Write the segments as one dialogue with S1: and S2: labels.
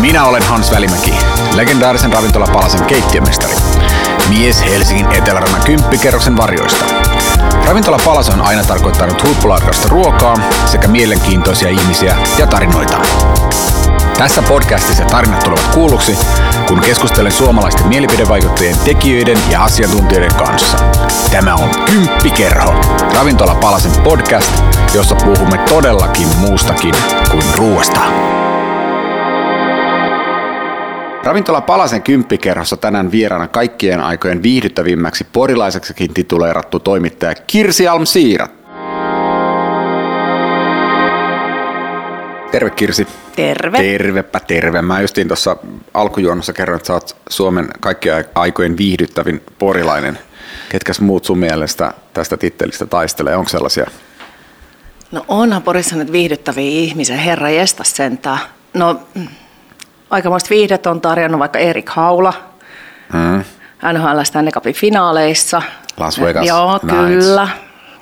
S1: Minä olen Hans Välimäki, legendaarisen ravintolapalasen keittiömestari. Mies Helsingin Etelärannan kymppikerroksen varjoista. Ravintola Palas on aina tarkoittanut huippulaadukasta ruokaa sekä mielenkiintoisia ihmisiä ja tarinoita. Tässä podcastissa tarinat tulevat kuulluksi, kun keskustelen suomalaisten mielipidevaikuttajien tekijöiden ja asiantuntijoiden kanssa. Tämä on Kymppikerho, Ravintola Palasen podcast, jossa puhumme todellakin muustakin kuin ruoasta. Ravintola Palasen kymppikerhossa tänään vieraana kaikkien aikojen viihdyttävimmäksi porilaiseksikin tituleerattu toimittaja Kirsi Almsiirat. Terve Kirsi.
S2: Terve.
S1: Tervepä terve. Mä justiin tuossa alkujuonnossa kerroin, että sä oot Suomen kaikkien aikojen viihdyttävin porilainen. Ketkäs muut sun mielestä tästä tittelistä taistelee? Onko sellaisia?
S2: No onhan Porissa nyt viihdyttäviä ihmisiä, herra jesta sentään. No aikamoista viihdet on tarjonnut vaikka Erik Haula, mm. NHL Stanley Cupin finaaleissa.
S1: Las Vegas
S2: Joo,
S1: Knights.
S2: kyllä.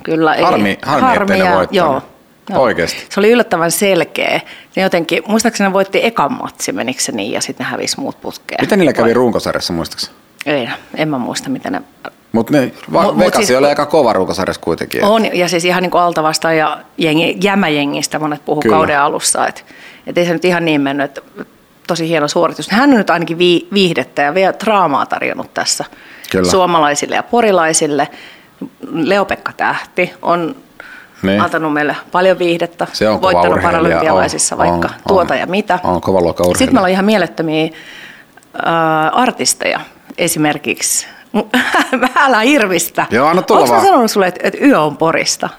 S2: kyllä.
S1: Harmi, harmi, harmi ettei ne.
S2: Joo, Joo.
S1: Oikeesti?
S2: Se oli yllättävän selkeä. Ne jotenkin, muistaakseni ne voitti ekan matsi, menikö se niin, ja sitten ne hävisi muut putkeen.
S1: Miten niillä kävi runkosarjassa, muistaakseni?
S2: Ei, en mä muista, miten ne...
S1: Mutta ne, va-
S2: Mut- mut
S1: Vegas
S2: siis-
S1: oli aika kova runkosarjassa kuitenkin.
S2: On, ja siis ihan niin kuin alta vastaan ja jengi, jämäjengistä monet puhuu
S1: Kyllä.
S2: kauden alussa. Että et ei se nyt ihan niin mennyt, että tosi hieno suoritus. Hän on nyt ainakin vii- viihdettä ja vielä draamaa tarjonnut tässä
S1: Kyllä.
S2: suomalaisille ja porilaisille. Leopekka Tähti on
S1: Niin.
S2: antanut meille paljon viihdettä,
S1: Se on
S2: voittanut paralympialaisissa
S1: on,
S2: vaikka
S1: on,
S2: tuota
S1: on.
S2: ja mitä.
S1: On kova luokka urheilija.
S2: Sitten meillä on ihan mielettömiä äh, artisteja, esimerkiksi Älä Irvistä.
S1: Joo, anna tulla
S2: Onko
S1: vaan.
S2: sanonut sulle, että, että yö on Porista?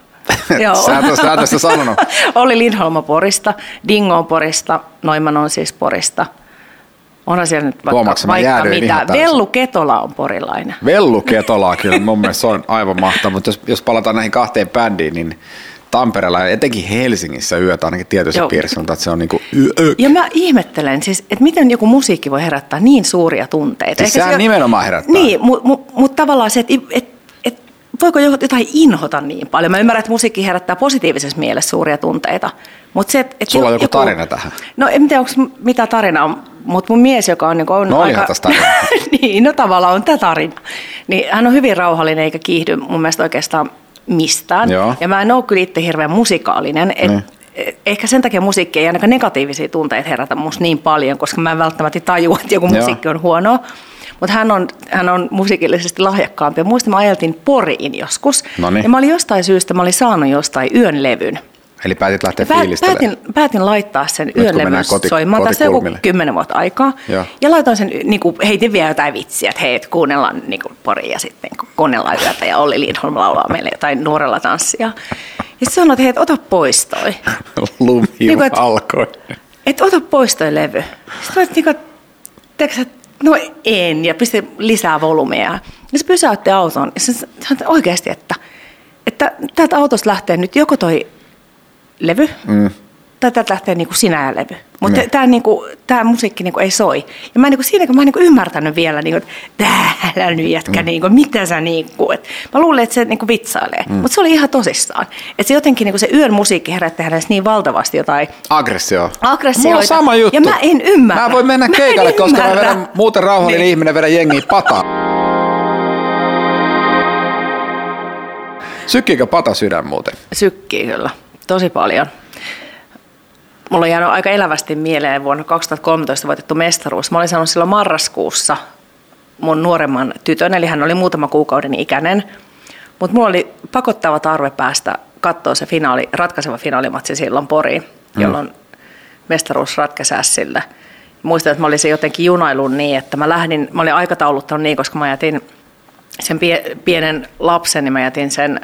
S1: Ole- sä et ole sitä sanonut.
S2: Oli Lindholm on Porista, Dingo on Porista, Noiman on siis Porista. Onhan siellä nyt vaikka,
S1: Huomaatko, mä
S2: vaikka mitä. Vellu Ketola on porilainen.
S1: Vellu Ketolaa kyllä, mun mielestä se on aivan mahtava, mutta jos, jos palataan näihin kahteen bändiin, niin Tampereella ja etenkin Helsingissä yötä ainakin tietyissä
S2: Joo.
S1: piirissä että se on niinku yö.
S2: Ja mä ihmettelen siis, että miten joku musiikki voi herättää niin suuria tunteita.
S1: Siis sehän
S2: se-
S1: nimenomaan herättää.
S2: Niin, mutta mu, mut tavallaan se, että et, et, voiko jotain inhota niin paljon. Mä ymmärrän, että musiikki herättää positiivisessa mielessä suuria tunteita. Mut se, et, et
S1: Sulla on joku tarina tähän.
S2: No en tiedä, onko mitä tarina on, mutta mun mies, joka on, niin on
S1: No tässä tarina.
S2: niin, no tavallaan on tämä tarina. Niin hän on hyvin rauhallinen eikä kiihdy mun mielestä oikeastaan mistään.
S1: Joo.
S2: Ja mä en ole kyllä itse hirveän musikaalinen. Et,
S1: Niin.
S2: Ehkä sen takia musiikki ei ainakaan negatiivisia tunteita herätä musta niin paljon, koska mä en välttämättä tajua, että joku
S1: Joo.
S2: musiikki on huonoa. Mutta hän on, hän on musiikillisesti lahjakkaampi. Ja muistan, mä ajeltiin Poriin joskus.
S1: Noniin.
S2: Ja mä olin jostain syystä, mä olin saanut jostain yön levyn.
S1: Eli päätit lähteä
S2: Päät-
S1: fiilistelemään.
S2: päätin, päätin laittaa sen yön levyn soimaan. Tässä joku kymmenen vuotta aikaa.
S1: Joo.
S2: Ja laitoin sen, niin kuin, heitin vielä jotain vitsiä, että hei, et kuunnellaan niin kuin, Pori ja sitten niin kuunnellaan yötä ja Olli Lindholm laulaa meille jotain nuorella tanssia. Ja sitten sanoin, että hei, et ota pois toi.
S1: Lumi
S2: et-
S1: alkoi.
S2: Et ota pois toi levy. Sitten mä, niin kuin, tiedätkö, sä, no en, ja pistin lisää volumea. Ja se pysäytti auton. Ja se sanoi että oikeasti, että, että täältä autosta lähtee nyt joko toi levy, mm. tai täältä lähtee niinku sinä ja levy. Mutta
S1: Niin.
S2: tämä niinku, tää musiikki niinku ei soi. Ja mä niinku, siinä kun mä niinku ymmärtänyt vielä, niinku, että täällä nyt jätkä, mm. niinku, mitä sä niinku. Et mä luulen, että se niinku vitsailee. Mm. Mutta se oli ihan tosissaan. Että se jotenkin niinku se yön musiikki herätti hänessä niin valtavasti jotain
S1: Aggressio.
S2: aggressioita.
S1: Mulla on sama juttu.
S2: Ja mä en ymmärrä.
S1: Mä voin mennä
S2: Mä
S1: keikalle, koska mä vedän muuten rauhallinen
S2: Niin.
S1: ihminen vedän jengiä pataan. Sykkiikö pata sydän muuten?
S2: Sykkii kyllä, tosi paljon. Mulla on jäänyt aika elävästi mieleen vuonna 2013 voitettu mestaruus. Mä olin sanonut silloin marraskuussa mun nuoremman tytön, eli hän oli muutama kuukauden ikäinen. Mutta mulla oli pakottava tarve päästä katsoa se finaali, ratkaiseva finaalimatsi silloin Poriin, jolloin mestaruus ratkaisi Ässillä. Muistan, että mä olisin jotenkin junailun niin, että mä lähdin, mä olin aikatauluttanut niin, koska mä jätin sen pie, pienen lapsen, niin mä jätin sen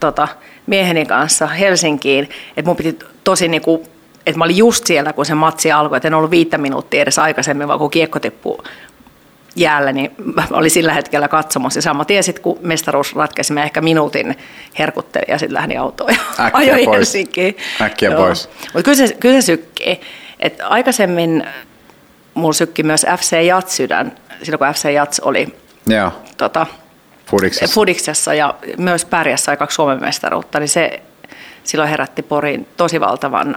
S2: tota, mieheni kanssa Helsinkiin, että mun piti tosi niinku, että mä olin just siellä, kun se matsi alkoi, että en ollut viittä minuuttia edes aikaisemmin, vaan kun kiekko tippui jäällä, niin mä olin sillä hetkellä katsomassa. Ja sama tiesit, kun mestaruus ratkesi, mä ehkä minuutin herkuttelin ja sitten lähdin autoon ja
S1: Äkkiä
S2: ajoin
S1: pois.
S2: Helsinkiin.
S1: Äkkiä pois.
S2: Mutta kyllä se, kyllä se sykkii. Et aikaisemmin mulla sykki myös FC Jats-sydän, silloin kun FC Jats oli
S1: Joo,
S2: tota,
S1: fudiksessa.
S2: Fudiksessa ja myös pärjässä sai kaksi Suomen mestaruutta, niin se silloin herätti Poriin tosi valtavan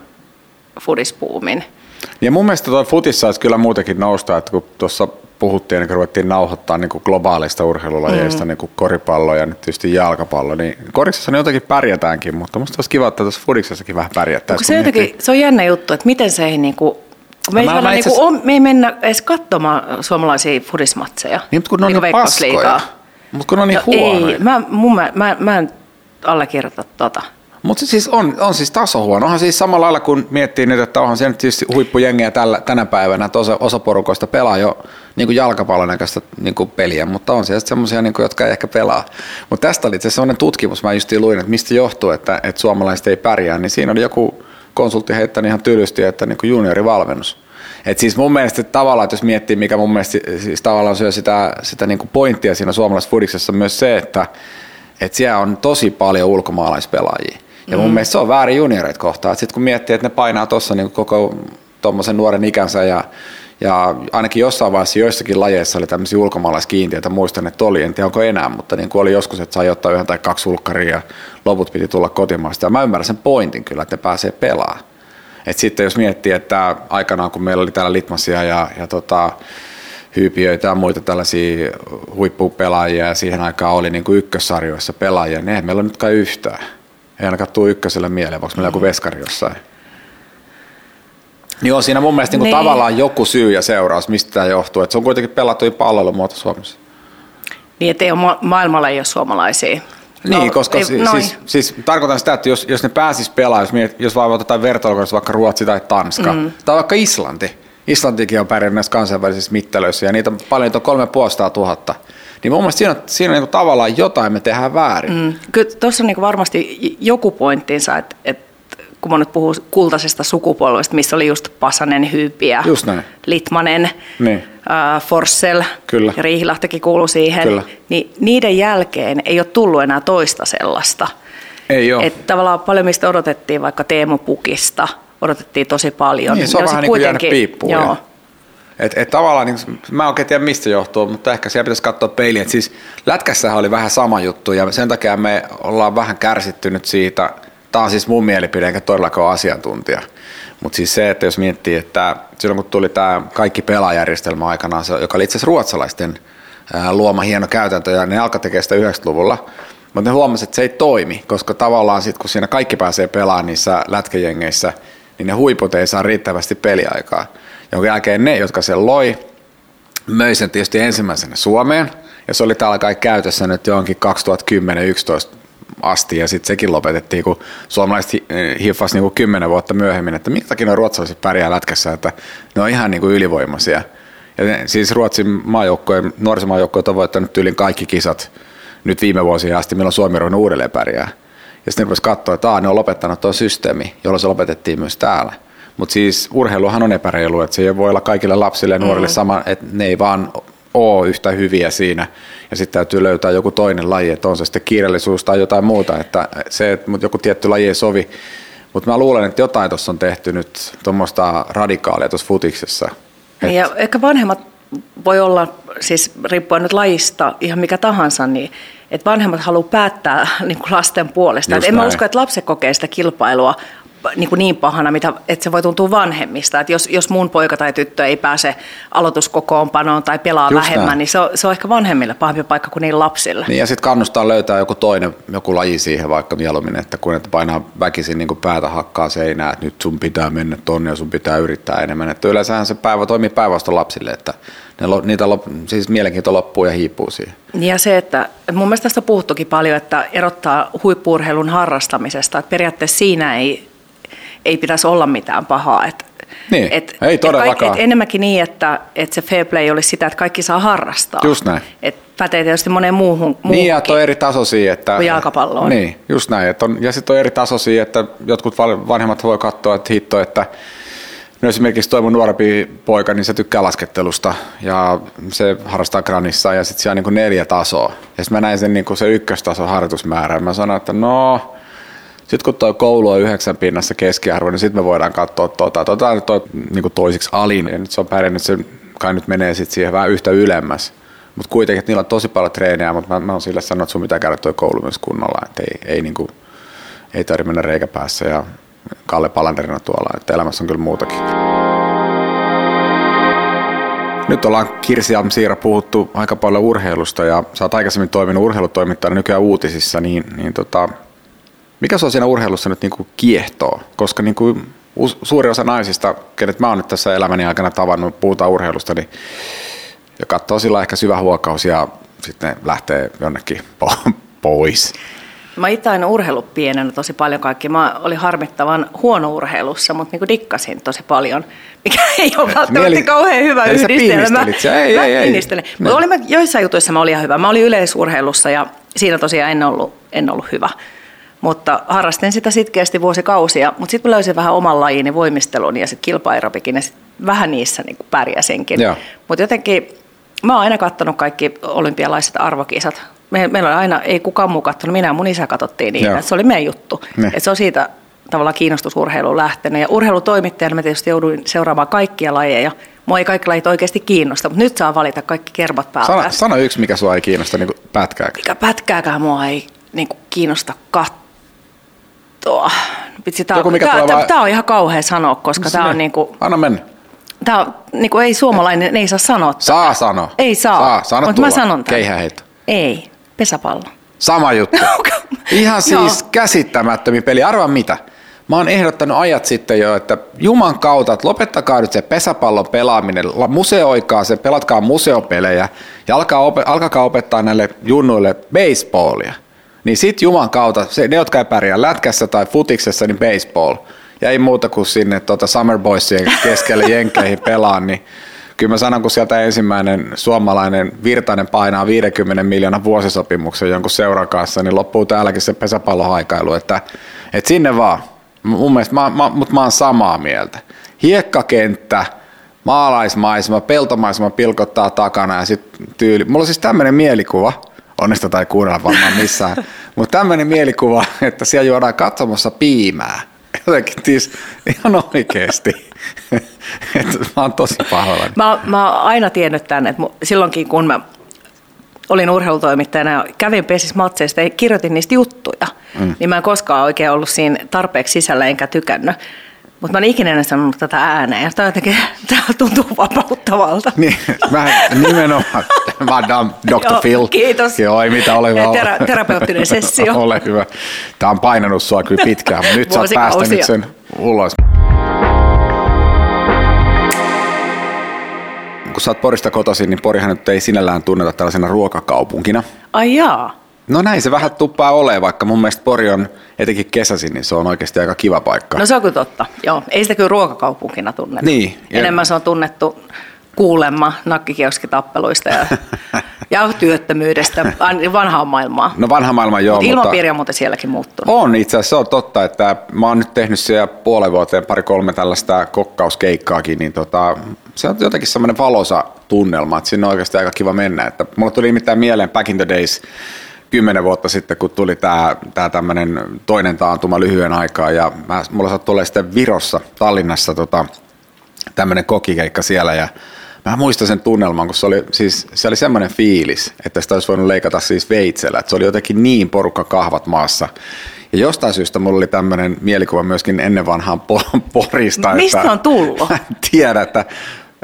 S2: fudispuumin.
S1: Ja mun mielestä tuo futis saisi kyllä muutenkin nousta, että kun tuossa puhuttiin, niin ruvettiin nauhoittaa niin kuin globaalista urheilulajeista, mm. niin kuin koripallo ja nyt tietysti jalkapallo, niin koriksessa niin jotenkin pärjätäänkin, mutta musta olisi kiva, että tuossa fudiksessakin vähän pärjättäisiin.
S2: Se, jotenkin, se on jännä juttu, että miten se ei niin kuin me ei, mä, mä niin kuin, me ei mennä edes katsomaan suomalaisia fudismatseja.
S1: Niin, mutta kun ne on niin, niin paskoja. Mutta kun on niin no, huonoja.
S2: Ei, mä, mun, mä, mä, mä en allekirjoita tota.
S1: Mutta siis on, on siis taso huono. Onhan siis samalla lailla kun miettii nyt, että onhan se nyt siis huippujengiä tällä, tänä päivänä, että osa, osa porukoista pelaa jo niin kuin jalkapallon näköistä niin kuin peliä, mutta on siellä semmoisia, niin jotka ei ehkä pelaa. Mutta tästä oli itse sellainen tutkimus, mä just luin, että mistä johtuu, että, että suomalaiset ei pärjää, niin siinä oli joku konsultti heittänyt ihan tylysti, että niin kuin juniorivalmennus. Et siis mun mielestä tavallaan, että jos miettii, mikä mun mielestä siis tavallaan syö sitä, sitä niin kuin pointtia siinä suomalaisessa fudiksessa, myös se, että, että siellä on tosi paljon ulkomaalaispelaajia. Ja mun mm. mielestä se on väärin junioreita kohtaan. Sitten kun miettii, että ne painaa tuossa niin koko tuommoisen nuoren ikänsä ja, ja ainakin jossain vaiheessa joissakin lajeissa oli tämmöisiä ulkomaalaiskiintiöitä, muistan, että oli, en tiedä onko enää, mutta niin kuin oli joskus, että sai ottaa yhden tai kaksi ulkkaria ja loput piti tulla kotimaasta. Ja mä ymmärrän sen pointin kyllä, että ne pääsee pelaamaan. Et sitten jos miettii, että aikanaan kun meillä oli täällä Litmasia ja, ja tota, hyypiöitä ja muita tällaisia huippupelaajia ja siihen aikaan oli niin kuin ykkössarjoissa pelaajia, niin eihän meillä ole nyt kai yhtään. Ei ainakaan tule ykkösellä mieleen, vaikka meillä on joku veskari jossain. Niin on siinä mun mielestä niin niin. tavallaan joku syy ja seuraus, mistä tämä johtuu. Että se on kuitenkin pelattu palvelumuoto Suomessa.
S2: Niin, että ei ole maailmalla ei ole suomalaisia.
S1: Niin, no, koska ei, siis, siis, siis, tarkoitan sitä, että jos, jos ne pääsis pelaa, jos, miet, jos vaan otetaan vertailukohdassa vaikka Ruotsi tai Tanska, mm. tai vaikka Islanti. Islantikin on pärjännyt näissä kansainvälisissä mittelöissä, ja niitä on paljon, niitä on kolme puolesta tuhatta. Niin mun mielestä siinä, siinä niin tavallaan jotain me tehdään väärin. Mm.
S2: Kyllä tuossa on niin varmasti joku pointtinsa, että, että kun mä nyt puhun kultaisesta sukupolvesta, missä oli just Pasanen, Hyypiä,
S1: just näin.
S2: Litmanen,
S1: niin.
S2: Äh, Forssell, Kyllä. ja Riihilahtikin kuului siihen, Kyllä. niin niiden jälkeen ei ole tullut enää toista sellaista.
S1: Ei ole.
S2: Että tavallaan paljon mistä odotettiin vaikka Teemu Pukista, odotettiin tosi paljon.
S1: Niin, se on vähän niin kuin jäänyt piippuun. Joo. Et, et tavallaan, niin, mä en oikein tiedä mistä johtuu, mutta ehkä siellä pitäisi katsoa peiliin. Et siis lätkässähän oli vähän sama juttu ja sen takia me ollaan vähän kärsitty nyt siitä – Tämä on siis mun mielipide, enkä todellakaan asiantuntija. Mutta siis se, että jos miettii, että silloin kun tuli tämä kaikki pelaajärjestelmä aikanaan, joka oli itse asiassa ruotsalaisten luoma hieno käytäntö, ja ne alkoi tekemään sitä 90-luvulla, mutta ne huomasivat, että se ei toimi, koska tavallaan sitten kun siinä kaikki pääsee pelaamaan niissä lätkäjengeissä, niin ne huiput ei saa riittävästi peliaikaa. Jonka jälkeen ne, jotka sen loi, möi sen tietysti ensimmäisenä Suomeen, ja se oli täällä kai käytössä nyt johonkin 2010-2011 asti ja sitten sekin lopetettiin, kun suomalaiset hiffasi niin kymmenen vuotta myöhemmin, että minkä takia ne ruotsalaiset pärjää lätkässä, että ne on ihan niin kuin ylivoimaisia. Ja siis Ruotsin maajoukkojen, nuorisomaajoukkojen on voittanut yli kaikki kisat nyt viime vuosina asti, milloin Suomi on uudelleen pärjää. Ja sitten ne katsoa, että ne on lopettanut tuon systeemi, jolla se lopetettiin myös täällä. Mutta siis urheiluhan on epäreilu, että se ei voi olla kaikille lapsille ja nuorille mm-hmm. sama, että ne ei vaan ole yhtä hyviä siinä. Ja sitten täytyy löytää joku toinen laji, että on se sitten kiireellisuus tai jotain muuta, että se, että joku tietty laji ei sovi. Mutta mä luulen, että jotain tuossa on tehty nyt tuommoista radikaalia tuossa futiksessa.
S2: Et... Ja ehkä vanhemmat voi olla, siis riippuen nyt lajista, ihan mikä tahansa, niin että vanhemmat haluaa päättää niin kuin lasten puolesta. en mä usko, että lapset kokee sitä kilpailua niin, kuin niin pahana, mitä, että se voi tuntua vanhemmista. Että jos, jos mun poika tai tyttö ei pääse aloituskokoonpanoon tai pelaa Just vähemmän, näin. niin se on, se on ehkä vanhemmille pahempi paikka kuin niille lapsille.
S1: Niin ja sitten kannustaa löytää joku toinen, joku laji siihen vaikka mieluummin, että kun et painaa väkisin niin kuin päätä hakkaa seinää, että nyt sun pitää mennä tonne ja sun pitää yrittää enemmän. Että yleensähän se päivä toimii päinvastoin lapsille, että ne, niitä lop, siis mielenkiinto loppuu ja hiipuu siihen.
S2: Ja se, että mun mielestä tästä puhuttukin paljon, että erottaa huippuurheilun harrastamisesta, että periaatteessa siinä ei ei pitäisi olla mitään pahaa. Et,
S1: niin, et, ei todellakaan. Et,
S2: et enemmänkin niin, että, että se fair play olisi sitä, että kaikki saa harrastaa.
S1: Just näin.
S2: Et pätee tietysti moneen muuhun.
S1: Niin, ja on eri tasoisia. Että,
S2: kuin jalkapalloon.
S1: Niin, just näin. Et on, ja sitten on eri tasoisia, että jotkut vanhemmat voi katsoa, että hitto, että No esimerkiksi toi mun nuorempi poika, niin se tykkää laskettelusta ja se harrastaa granissa ja sitten siellä on niin neljä tasoa. Ja sitten mä näin sen niin se ykköstason harjoitusmäärän. Mä sanoin, että no, sitten kun tuo koulu on yhdeksän pinnassa keskiarvo, niin sitten me voidaan katsoa tuota, tuota toi, niin toisiksi alin. Ja nyt se on pärjännyt, se kai nyt menee sitten siihen vähän yhtä ylemmäs. Mutta kuitenkin, että niillä on tosi paljon treenejä, mutta mä, mä oon sille sanonut, että sun pitää käydä tuo koulu myös kunnolla, että ei, ei, niin kuin, ei tarvitse mennä reikäpäässä ja Kalle Palanderina tuolla, että elämässä on kyllä muutakin. Nyt ollaan Kirsi Almsiira puhuttu aika paljon urheilusta ja sä oot aikaisemmin toiminut urheilutoimittajana nykyään uutisissa, niin, niin tota, mikä se on siinä urheilussa nyt niin kuin kiehtoo? Koska niin kuin suuri osa naisista, kenet mä oon nyt tässä elämäni aikana tavannut, puhutaan urheilusta, niin ja katsoo sillä ehkä syvä huokaus ja sitten lähtee jonnekin pois.
S2: Mä itse aina urheilut pienenä tosi paljon kaikki. Mä olin harmittavan huono urheilussa, mutta niinku dikkasin tosi paljon, mikä ei ole välttämättä Mieli... kauhean hyvä yhdistelmä.
S1: Ei,
S2: mä
S1: ei, ei.
S2: Mutta oli mä, joissain jutuissa mä olin ihan hyvä. Mä olin yleisurheilussa ja siinä tosiaan en ollut, en ollut hyvä. Mutta harrastin sitä sitkeästi vuosikausia, mutta sitten löysin vähän oman lajini voimistelun ja sitten kilpairapikin ja sit vähän niissä niin pärjäsinkin. Mutta jotenkin mä oon aina katsonut kaikki olympialaiset arvokisat. Me, meillä on aina, ei kukaan muu katsonut, minä ja mun isä katsottiin niitä. Se oli meidän juttu. Et se on siitä tavallaan kiinnostusurheiluun lähtenyt. Ja urheilutoimittajana mä tietysti jouduin seuraamaan kaikkia lajeja. Mua ei kaikki lajit oikeasti kiinnosta, mutta nyt saa valita kaikki kermat päältä.
S1: Sano, sano yksi, mikä sua ei kiinnosta, niin pätkääkään.
S2: Mikä pätkääkään mua ei niin kiinnosta katsoa. Vitsi, tää, on, tää, tää, tää, on ihan kauhea sanoa, koska tämä on niin kuin...
S1: Anna mennä.
S2: Tämä on, niin kuin ei suomalainen, ei saa sanoa.
S1: Saa sanoa.
S2: Ei saa.
S1: Saa, sano
S2: Mutta mä sanon
S1: tämän. Keihäheitto.
S2: Ei, pesäpallo.
S1: Sama juttu. Ihan siis käsittämättömin peli. Arva mitä? Mä oon ehdottanut ajat sitten jo, että Juman kautta, että lopettakaa nyt se pesäpallon pelaaminen, museoikaa se, pelatkaa museopelejä ja alkaa, alkakaa opettaa näille junnuille baseballia. Niin sit Juman kautta, se, ne jotka ei pärjää lätkässä tai futiksessa, niin baseball – ja ei muuta kuin sinne tuota Summer Boysien keskelle jenkeihin pelaan, niin kyllä mä sanon, kun sieltä ensimmäinen suomalainen Virtainen painaa 50 miljoonan vuosisopimuksen jonkun seuran kanssa, niin loppuu täälläkin se pesäpallohaikailu, että, että sinne vaan. Mun mielestä, mä, mä, mutta mä oon samaa mieltä. Hiekkakenttä, maalaismaisema, peltomaisema pilkottaa takana ja sitten tyyli. Mulla on siis tämmöinen mielikuva, onnista tai kuunnella varmaan missään, mutta tämmöinen mielikuva, että siellä juodaan katsomassa piimää jotenkin tis, ihan oikeasti. että mä oon tosi pahoillani.
S2: Mä, mä oon aina tiennyt tänne, että silloinkin kun mä olin urheilutoimittajana ja kävin pesissä matseista ja kirjoitin niistä juttuja, mm. niin mä en koskaan oikein ollut siinä tarpeeksi sisällä enkä tykännyt. Mutta mä en ikinä ennen sanonut tätä ääneen. Tämä, jotenkin, tämä tuntuu vapauttavalta.
S1: Niin, mä nimenomaan. Madame Dr. Joo, Phil.
S2: Kiitos.
S1: Joo, ei mitään, ole
S2: hyvä. Tera- terapeuttinen sessio.
S1: ole hyvä. Tämä on painanut sua kyllä pitkään, mutta nyt sä oot päästänyt sen ulos. Kun sä oot Porista kotoisin, niin Porihan nyt ei sinällään tunneta tällaisena ruokakaupunkina.
S2: Ai jaa.
S1: No näin se vähän tuppaa ole, vaikka mun mielestä Pori on etenkin kesäisin, niin se on oikeasti aika kiva paikka.
S2: No se on kyllä totta, joo. Ei sitä kyllä ruokakaupunkina tunneta.
S1: Niin.
S2: Enemmän se on tunnettu kuulemma nakkikioskitappeluista ja, ja työttömyydestä, vanhaa maailmaa.
S1: No vanha maailma joo,
S2: Mut ilmapiiri on muuten sielläkin muuttunut.
S1: On itse asiassa, se on totta, että mä oon nyt tehnyt siellä puolen vuoteen pari-kolme tällaista kokkauskeikkaakin, niin tota, se on jotenkin semmoinen valosa tunnelma, että sinne on oikeasti aika kiva mennä. Että mulle tuli nimittäin mieleen Back in the Days kymmenen vuotta sitten, kun tuli tämä, tämä tämmöinen toinen taantuma lyhyen aikaa ja mä, mulla sattui olla sitten Virossa, Tallinnassa tota, tämmöinen kokikeikka siellä ja Mä muistan sen tunnelman, kun se oli, siis, se oli semmoinen fiilis, että sitä olisi voinut leikata siis veitsellä. Että se oli jotenkin niin porukka kahvat maassa. Ja jostain syystä mulla oli tämmöinen mielikuva myöskin ennen vanhaan Porista.
S2: Mistä
S1: että,
S2: on tullut?
S1: Mä en tiedä, että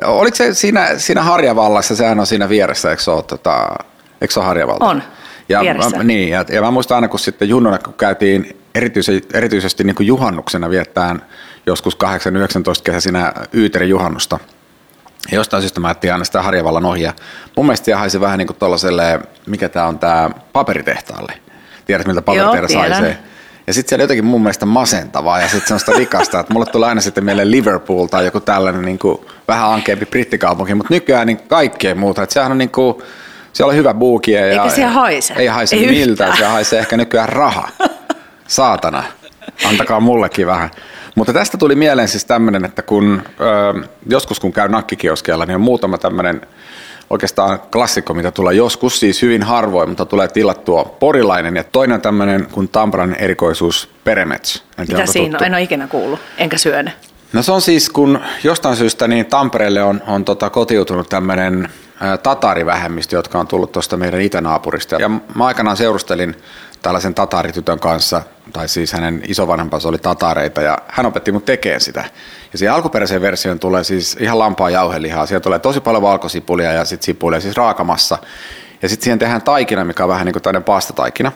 S1: oliko se siinä, siinä Harjavallassa, sehän on siinä vieressä, eikö se ole, tota, eikö se ole Harjavalta?
S2: On.
S1: Ja, mä, niin, ja, ja mä muistan aina, kun sitten junnuna, kun käytiin erityisesti, erityisesti niin kuin juhannuksena viettään joskus 8-19 kesäisinä Yyterin juhannusta. Ja jostain syystä mä ajattelin aina sitä Harjavallan ohja. Mun mielestä haisi vähän niin kuin tuollaiselle, mikä tämä on tämä paperitehtaalle. Tiedät, miltä paperitehdas haisee. Ja sitten siellä jotenkin mun mielestä masentavaa ja sitten semmoista rikasta, että mulle tulee aina sitten mieleen Liverpool tai joku tällainen niin kuin vähän ankeampi brittikaupunki, mutta nykyään niin kaikkea muuta. Että sehän on niin kuin, siellä on hyvä buukia. Ja,
S2: Eikä siellä haise.
S1: Ei haise ei miltä, se haisee ehkä nykyään raha. Saatana, antakaa mullekin vähän. Mutta tästä tuli mieleen siis tämmöinen, että kun ö, joskus kun käy nakkikioskeella, niin on muutama tämmöinen oikeastaan klassikko, mitä tulee joskus, siis hyvin harvoin, mutta tulee tilattua porilainen. Ja toinen on tämmöinen kuin Tampran erikoisuus Peremets.
S2: Mitä siinä on? En ole ikinä kuullut, enkä syönyt.
S1: No se on siis, kun jostain syystä niin Tampereelle on, on tota kotiutunut tämmöinen tatarivähemmistö, jotka on tullut tuosta meidän itänaapurista. Ja mä aikanaan seurustelin tällaisen tataritytön kanssa, tai siis hänen isovanhempansa oli tatareita, ja hän opetti mut tekemään sitä. Ja siihen alkuperäiseen versioon tulee siis ihan lampaa jauhelihaa, siellä tulee tosi paljon valkosipulia ja sitten sipulia, siis raakamassa. Ja sitten siihen tehdään taikina, mikä on vähän niin kuin tämmöinen pastataikina.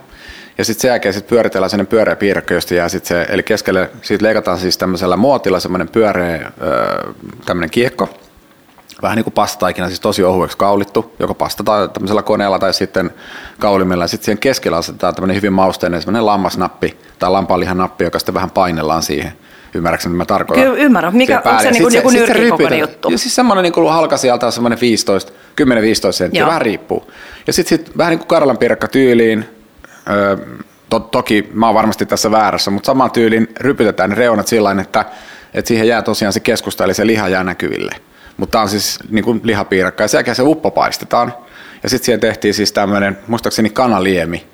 S1: Ja sitten sen jälkeen sit pyöritellään sellainen pyöreä piirakka, josta jää sit se, eli keskelle, siitä leikataan siis tämmöisellä muotilla semmoinen pyöreä tämmöinen kiekko, vähän niin kuin pastataikina, siis tosi ohueksi kaulittu, joko pastataan tämmöisellä koneella tai sitten kaulimella. Sitten siihen keskellä asetetaan tämmöinen hyvin mausteinen semmoinen lammasnappi tai lampaanlihan nappi, joka sitten vähän painellaan siihen. Ymmärrätkö, mitä mä tarkoitan?
S2: Kyllä ymmärrän. Mikä, onko se niin joku nyrkikokoinen juttu?
S1: Ja siis semmoinen niin halka sieltä on semmoinen 15, 10-15 senttiä, vähän riippuu. Ja sitten sit, vähän niin kuin Karlan piirakka tyyliin, öö, to, toki mä oon varmasti tässä väärässä, mutta samaan tyyliin rypytetään ne reunat sillä että, että siihen jää tosiaan se keskusta, eli se liha jää näkyville. Mutta tämä on siis niin kuin lihapiirakka ja sen se uppo paistetaan. Ja sitten siihen tehtiin siis tämmöinen, muistaakseni kanaliemi.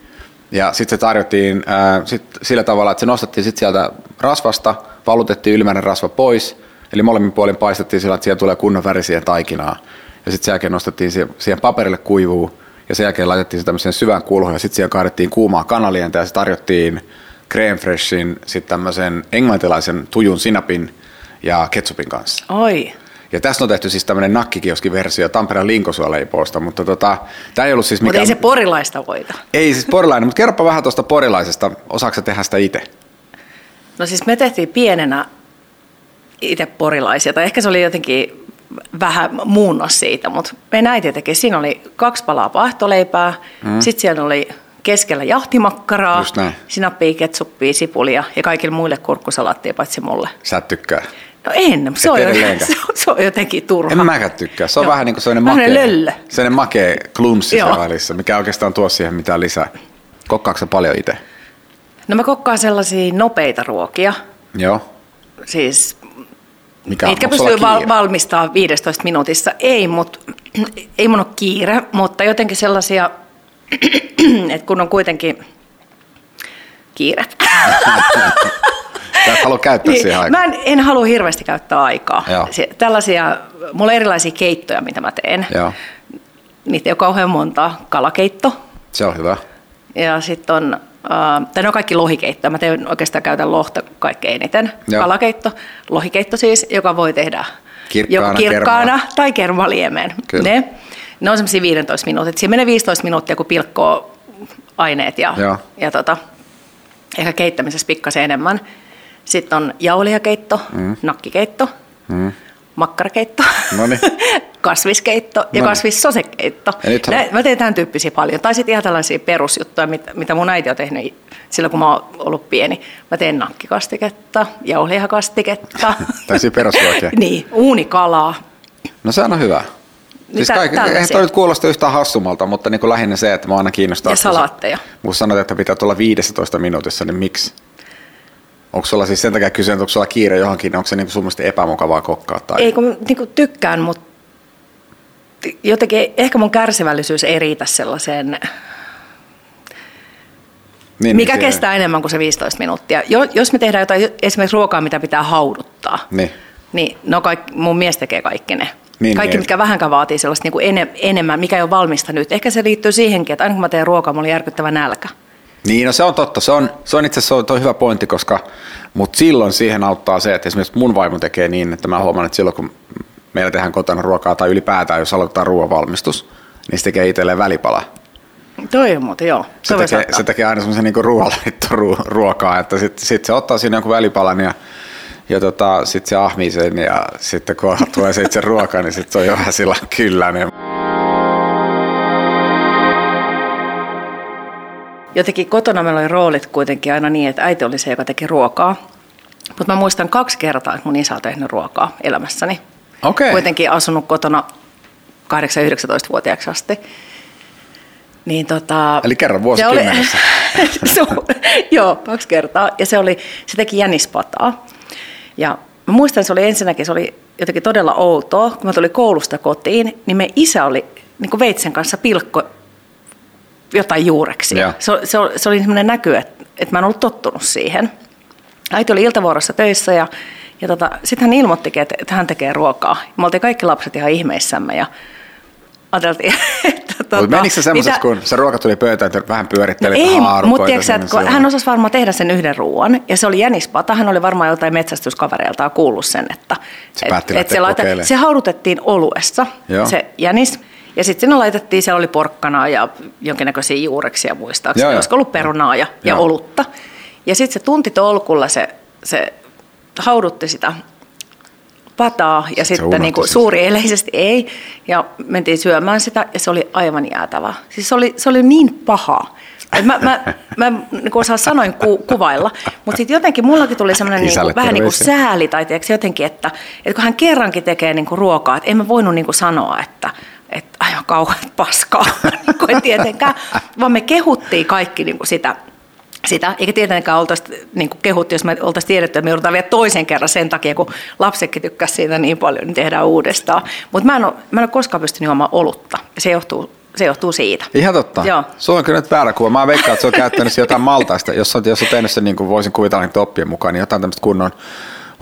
S1: Ja sitten se tarjottiin ää, sit sillä tavalla, että se nostettiin sitten sieltä rasvasta, valutettiin ylimääräinen rasva pois. Eli molemmin puolin paistettiin sillä, että siellä tulee kunnon värisiä taikinaa. Ja sitten sen jälkeen nostettiin siihen paperille kuivuu. Ja sen jälkeen laitettiin se tämmöiseen syvään kulhoon ja sitten siihen kaadettiin kuumaa kanalientä ja se tarjottiin creme freshin, sitten tämmöisen englantilaisen tujun sinapin ja ketsupin kanssa.
S2: Oi.
S1: Ja tässä on tehty siis tämmöinen nakkikioski-versio Tampereen linkosuoleipoista, mutta tota, tämä ei ollut siis mikään...
S2: Mutta ei se porilaista voita.
S1: Ei siis porilainen, mutta kerropa vähän tuosta porilaisesta. Osaatko tehdä sitä itse?
S2: No siis me tehtiin pienenä itse porilaisia, tai ehkä se oli jotenkin vähän muunnos siitä, mutta meidän äiti teki, siinä oli kaksi palaa paahtoleipää, mm. sitten siellä oli keskellä jahtimakkaraa, sinappia, ketsuppia, sipulia ja kaikille muille kurkkusalaattia paitsi mulle.
S1: Sä tykkää?
S2: No en, se on, se, on, se on jotenkin turha.
S1: En mäkään tykkää. Se on Joo. vähän niin kuin sellainen makea, löllö. sellainen makea klumpsi välissä, mikä oikeastaan tuo siihen mitään lisää. Kokkaako paljon itse?
S2: No mä kokkaan sellaisia nopeita ruokia.
S1: Joo.
S2: Siis mikä Mitkä pystyy val- valmistaa 15 minuutissa. Ei, mut, ei mun ole kiire, mutta jotenkin sellaisia, että kun on kuitenkin kiire.
S1: Sä et halua käyttää niin, siihen
S2: aikaa. Mä en, en halua hirveästi käyttää aikaa. Se, tällaisia, mulla on erilaisia keittoja, mitä mä teen.
S1: Joo.
S2: Niitä ei ole kauhean monta. Kalakeitto.
S1: Se on hyvä.
S2: Ja sitten on, äh, tai ne on kaikki lohikeittoja. Mä teen oikeastaan käytän lohta kaikkein eniten. Joo. Kalakeitto, lohikeitto siis, joka voi tehdä
S1: kirkkaana,
S2: joko kirkkaana tai kermaliemeen. Ne, ne on semmoisia 15 minuuttia. Siinä menee 15 minuuttia, kun pilkkoo aineet ja, ja tota, ehkä keittämisessä pikkasen enemmän. Sitten on jauhelihakeitto, mm. nakkikeitto, mm. makkarakeitto, kasviskeitto ja kasvissosekeitto. Ja mä teen tämän tyyppisiä paljon. Tai sitten ihan tällaisia perusjuttuja, mitä mun äiti on tehnyt silloin, kun mä oon ollut pieni. Mä teen nakkikastiketta, jauhelihakastiketta.
S1: Tällaisia perusruokia.
S2: niin, uunikalaa.
S1: No se on hyvä. Siis kaikki, eihän toi nyt kuulosta yhtään hassumalta, mutta niin kuin lähinnä se, että mä aina kiinnostaa.
S2: Ja salaatteja.
S1: Kun sanot, että pitää tulla 15 minuutissa, niin miksi? Onko sulla siis sen takia kysyä, onko sulla kiire johonkin, onko se niin sun mielestä epämukavaa kokkaa? Tai?
S2: Ei, kun niin kuin tykkään, mutta jotenkin ehkä mun kärsivällisyys ei riitä sellaiseen, niin, mikä niin kestää enemmän kuin se 15 minuuttia. Jos me tehdään jotain, esimerkiksi ruokaa, mitä pitää hauduttaa,
S1: niin,
S2: niin no kaikki, mun mies tekee kaikki ne. Niin, kaikki, niin. mitkä vähänkään vaatii sellaista niin kuin enemmän, mikä ei ole valmista nyt. Ehkä se liittyy siihenkin, että aina kun mä teen ruokaa, mulla on järkyttävä nälkä.
S1: Niin, no se on totta. Se on, se on itse asiassa hyvä pointti, koska mutta silloin siihen auttaa se, että esimerkiksi mun vaimo tekee niin, että mä huomaan, että silloin kun meillä tehdään kotona ruokaa tai ylipäätään, jos aloitetaan ruoanvalmistus, niin se tekee itselleen välipala.
S2: Toi on muuten, joo.
S1: Se, tekee, se tekee aina semmoisen niin ruokaa, että sitten sit se ottaa siinä jonkun välipalan ja ja tota, sitten se ahmii sen ja sitten kun tulee se itse ruoka, niin sitten se on jo vähän sillä kylläinen.
S2: Jotenkin kotona meillä oli roolit kuitenkin aina niin, että äiti oli se, joka teki ruokaa. Mutta mä muistan kaksi kertaa, että mun isä on tehnyt ruokaa elämässäni.
S1: Okay.
S2: Kuitenkin asunut kotona 8-19-vuotiaaksi asti. Niin tota,
S1: Eli kerran vuosikymmenessä.
S2: joo, kaksi kertaa. Ja se, oli, se teki jänispataa. Ja mä muistan, se oli ensinnäkin se oli jotenkin todella outoa. Kun mä tulin koulusta kotiin, niin me isä oli niin kuin veitsen kanssa pilkko jotain juureksi. Se, se, se oli sellainen näky, että, että mä en ollut tottunut siihen. Äiti oli iltavuorossa töissä ja, ja tota, sitten hän ilmoittikin, että, että hän tekee ruokaa. Me oltiin kaikki lapset ihan ihmeissämme ja ajateltiin, että tota,
S1: Mutta menikö se semmoisessa,
S2: mitä-
S1: kun se ruoka tuli pöytään, että vähän pyörittelit
S2: No ei, mutta tiedätkö, sä,
S1: sinne
S2: että kun hän osasi varmaan tehdä sen yhden ruoan, ja se oli jänispata. Hän oli varmaan joltain metsästyskavereiltaan kuullut sen, että
S1: Se
S2: et,
S1: lähteä
S2: se, laita, se haudutettiin oluessa,
S1: Joo.
S2: se jänis. Ja sitten sinne laitettiin, siellä oli porkkanaa ja jonkinnäköisiä juureksia muistaakseni,
S1: Joo,
S2: olisiko ollut perunaa ja, ja olutta. Ja sitten se tunti tolkulla se, se haudutti sitä pataa ja sitten
S1: unohti
S2: niin kuin suuri eleisesti ei. Ja mentiin syömään sitä ja se oli aivan jäätävää. Siis se oli, se oli niin paha. Et mä, mä, mä niin kuin osaa sanoin ku, kuvailla, mutta sitten jotenkin mullakin tuli semmoinen niin vähän niin kuin sääli tai tiedätkö, jotenkin, että, että kun hän kerrankin tekee niin kuin ruokaa, että en mä voinut niin kuin sanoa, että että aivan kauhean paskaa, niin kuin ei tietenkään, vaan me kehuttiin kaikki niin kuin sitä, sitä, eikä tietenkään oltaisi niin kuin kehuttu, jos me oltaisiin tiedetty, että me joudutaan vielä toisen kerran sen takia, kun lapsetkin tykkäsivät siitä niin paljon, niin tehdään uudestaan. Mutta mä en ole, mä en ole koskaan pystynyt juomaan olutta, ja se johtuu, se johtuu siitä.
S1: Ihan totta.
S2: Joo.
S1: Sulla on kyllä nyt väärä kuva. Mä veikkaan, että se on käyttänyt jotain maltaista. Jos on, jos on tehnyt sen, niin kuin voisin kuvitella niitä oppien mukaan, niin jotain tämmöistä kunnon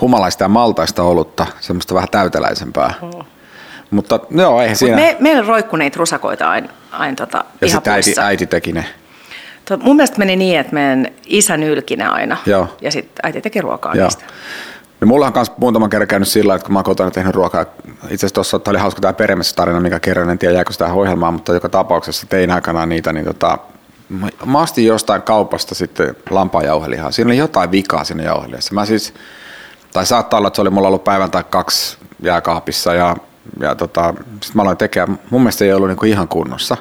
S1: humalaista ja maltaista olutta, semmoista vähän täyteläisempää. Mutta joo, eihän
S2: Mut
S1: siinä.
S2: me, meillä roikkui niitä rusakoita aina, aina tota,
S1: ja sitten äiti, äiti teki ne.
S2: To- Mun mielestä meni niin, että meidän isä nylki ne aina,
S1: Joo.
S2: ja sitten äiti teki ruokaa
S1: Joo.
S2: niistä.
S1: No mulla on myös muutaman kerran käynyt sillä, että kun mä oon kotona tehnyt ruokaa, itse asiassa tuossa tämä oli hauska tämä tarina, mikä kerran, en tiedä jääkö sitä tähän ohjelmaan, mutta joka tapauksessa tein aikanaan niitä, niin tota, mä- mä ostin jostain kaupasta sitten lampaajauhelihaa. Siinä oli jotain vikaa siinä jauhelihassa. Mä siis, tai saattaa olla, että se oli mulla ollut päivän tai kaksi jääkaapissa ja, ja tota, sitten mä aloin tekemään, mun mielestä se ei ollut niinku ihan kunnossa.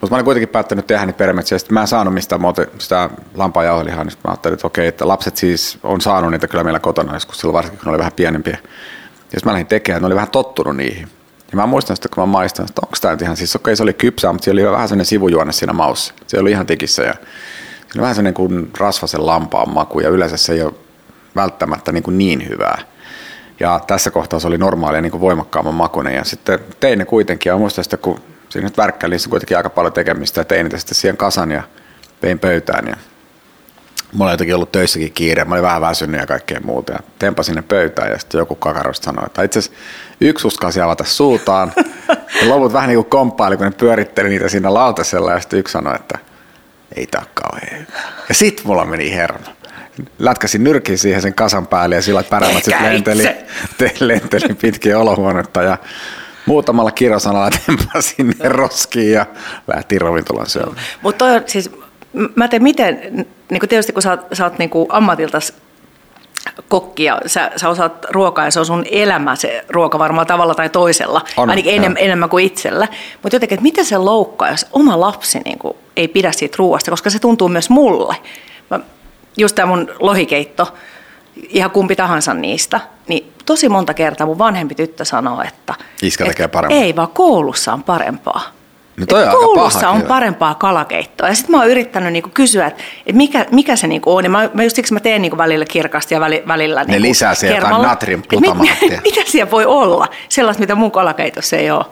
S1: Mutta mä olin kuitenkin päättänyt tehdä niitä perimetsiä, sitten mä en saanut mistään muuta sitä lampaajauhelihaa, niin sit mä ajattelin, että okei, että lapset siis on saanut niitä kyllä meillä kotona joskus silloin varsinkin, kun ne oli vähän pienempiä. Ja sitten mä lähdin tekemään, ne oli vähän tottunut niihin. Ja mä muistan sitten, kun mä maistoin, että onko tämä ihan, siis okei se oli kypsää, mutta siellä oli vähän sellainen sivujuonne siinä maussa. Se oli ihan tikissä ja siinä oli vähän sellainen kuin rasvasen lampaan maku ja yleensä se ei ole välttämättä niin, kuin niin hyvää. Ja tässä kohtaa se oli normaalia niin kuin voimakkaamman makuinen ja sitten tein ne kuitenkin ja muistan sitten, kun siinä nyt värkkäili, niin kuitenkin aika paljon tekemistä ja tein niitä sitten siihen kasan ja vein pöytään ja mulla oli jotenkin ollut töissäkin kiire, mä olin vähän väsynyt ja kaikkea muuta. Ja tempasin ne pöytään ja sitten joku kakarosta sanoi, että itse asiassa yksi uskalsi avata suutaan. Ja loput vähän niin kuin komppaili, kun ne pyöritteli niitä siinä lautasella ja sitten yksi sanoi, että ei tää ole kauhean hyvä. Ja sit mulla meni hermo. Lätkäsin nyrkin siihen sen kasan päälle ja sillä pärämät sitten lenteli, te, lenteli pitkin olohuonetta ja muutamalla kirjosanalla tempasin ne roskiin ja lähtiin ravintolan syömään.
S2: Mutta siis, mä teen miten, niin tietysti kun sä sä oot niin ammatiltas kokki ja sä, sä osaat ruokaa ja se on sun elämä se ruoka varmaan tavalla tai toisella,
S1: On,
S2: ainakin enem, enemmän kuin itsellä. Mutta jotenkin, että miten se loukkaa, jos oma lapsi niin kuin, ei pidä siitä ruoasta, koska se tuntuu myös mulle. Mä, just tämä mun lohikeitto, ihan kumpi tahansa niistä, niin tosi monta kertaa mun vanhempi tyttö sanoo, että,
S1: Iskä tekee
S2: että
S1: parempaa.
S2: ei vaan koulussa on parempaa.
S1: No toi on
S2: Et
S1: aika
S2: koulussa
S1: paha
S2: on parempaa kalakeittoa. Ja sitten mä oon yrittänyt niinku kysyä, että et mikä, mikä se niinku on. Ja mä, mä just siksi mä teen niinku välillä kirkasti ja väli, välillä niinku
S1: lisää siihen jotain natriumglutamaattia.
S2: Et mit- mitä siellä voi olla? Sellaista, mitä mun kalakeitossa ei ole.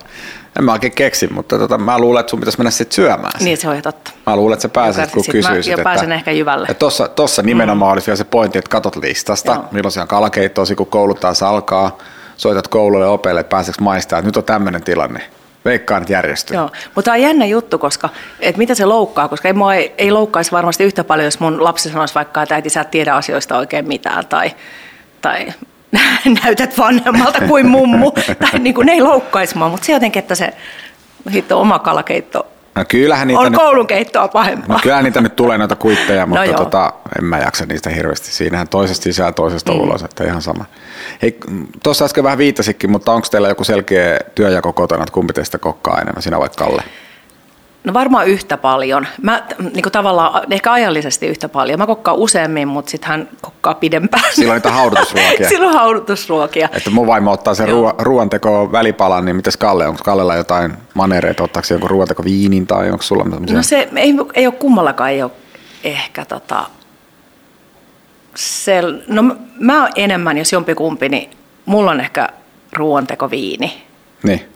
S1: En mä oikein keksi, mutta tota, mä luulen, että sun pitäisi mennä sitten syömään. se.
S2: Niin se on ihan totta.
S1: Mä luulen, että sä pääset,
S2: Joka-
S1: kun
S2: sit mä
S1: kysyisit.
S2: jo pääsen ehkä jyvälle.
S1: Ja tossa, tossa nimenomaan mm. olisi vielä se pointti, että katot listasta,
S2: Joo.
S1: milloin siellä on kalakeittoasi, kun koulut taas alkaa, soitat koululle ja opeille, että pääseekö maistaa, että nyt on tämmöinen tilanne. Veikkaan, että järjestyy.
S2: Joo, mutta tämä on jännä juttu, koska että mitä se loukkaa, koska ei, mua ei, ei loukkaisi varmasti yhtä paljon, jos mun lapsi sanoisi vaikka, että äiti sä et tiedä asioista oikein mitään tai, tai näytät vanhemmalta kuin mummu. tai niin kuin, ne ei loukkaisi mua, mutta se jotenkin, että se hitto oma kalakeitto
S1: No kyllähän niitä
S2: on
S1: nyt,
S2: koulun keittoa pahempaa.
S1: no kyllähän niitä nyt tulee noita kuitteja, mutta
S2: joo.
S1: tota, en mä jaksa niistä hirveästi. Siinähän toisesta sisään toisesta mm. ulos, että ihan sama. Hei, tuossa äsken vähän viittasikin, mutta onko teillä joku selkeä työjako kotona, että kumpi teistä kokkaa enemmän, sinä vai Kalle?
S2: No varmaan yhtä paljon. Mä niin kuin tavallaan ehkä ajallisesti yhtä paljon. Mä kokkaan useammin, mutta sitten hän kokkaa pidempään.
S1: Silloin niitä haudutusruokia.
S2: Silloin haudutusruokia.
S1: Että mun vaimo ottaa sen ruo- ruoanteko välipalan, niin mites Kalle, onko Kallella jotain manereita, ottaako se jonkun ruoanteko viinin tai onko sulla tämmöisiä?
S2: No se ei, ei ole kummallakaan ei ole ehkä tota, sel, no mä- mä oon enemmän, jos jompikumpi, niin mulla on ehkä ruoanteko viini,
S1: Niin,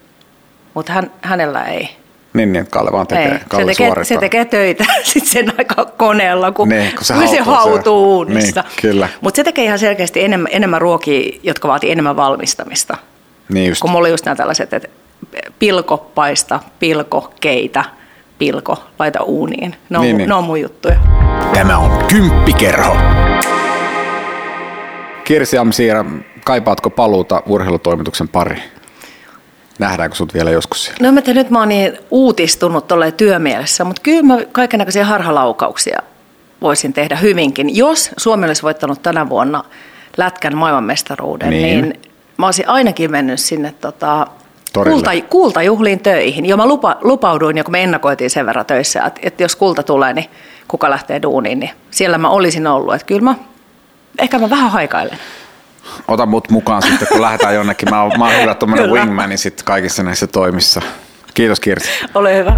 S2: mutta hän, hänellä ei.
S1: Niin, niin, että Kalle vaan tekee,
S2: ei.
S1: Kalle
S2: Se, tekee,
S1: suorittaa.
S2: se tekee töitä sitten sen aikaa koneella, kun,
S1: Niin, kun se
S2: kun se
S1: hautuu
S2: uunissa.
S1: Niin, kyllä.
S2: Mutta se tekee ihan selkeästi enemmän, enemmän ruokia, jotka vaatii enemmän valmistamista.
S1: Niin just.
S2: Kun mulla on just nämä tällaiset, että pilko, paista, pilko, keitä, pilko, laita uuniin. Ne on,
S1: Niin,
S2: niin,
S1: niin.
S2: ne on mun juttuja.
S1: Tämä on Kymppikerho. Kirsi Amsiira, kaipaatko paluuta urheilutoimituksen pariin? Nähdäänkö sut vielä joskus siellä?
S2: No mä nyt mä oon niin uutistunut tolleen työmielessä, mutta kyllä mä kaikenlaisia harhalaukauksia voisin tehdä hyvinkin. Jos Suomi olisi voittanut tänä vuonna Lätkän maailmanmestaruuden,
S1: Niin.
S2: niin, mä olisin ainakin mennyt sinne tota,
S1: Torille.
S2: kulta, kultajuhliin töihin. Jo mä lupa, lupauduin, ja kun me ennakoitiin sen verran töissä, että, että jos kulta tulee, niin kuka lähtee duuniin, niin siellä mä olisin ollut. Että kyllä mä, ehkä mä vähän haikailen.
S1: Ota mut mukaan sitten, kun lähdetään jonnekin. Mä oon, mä oon hyvä tuommoinen
S2: Kyllä.
S1: wingmani sitten kaikissa näissä toimissa. Kiitos Kirsi.
S2: Ole hyvä.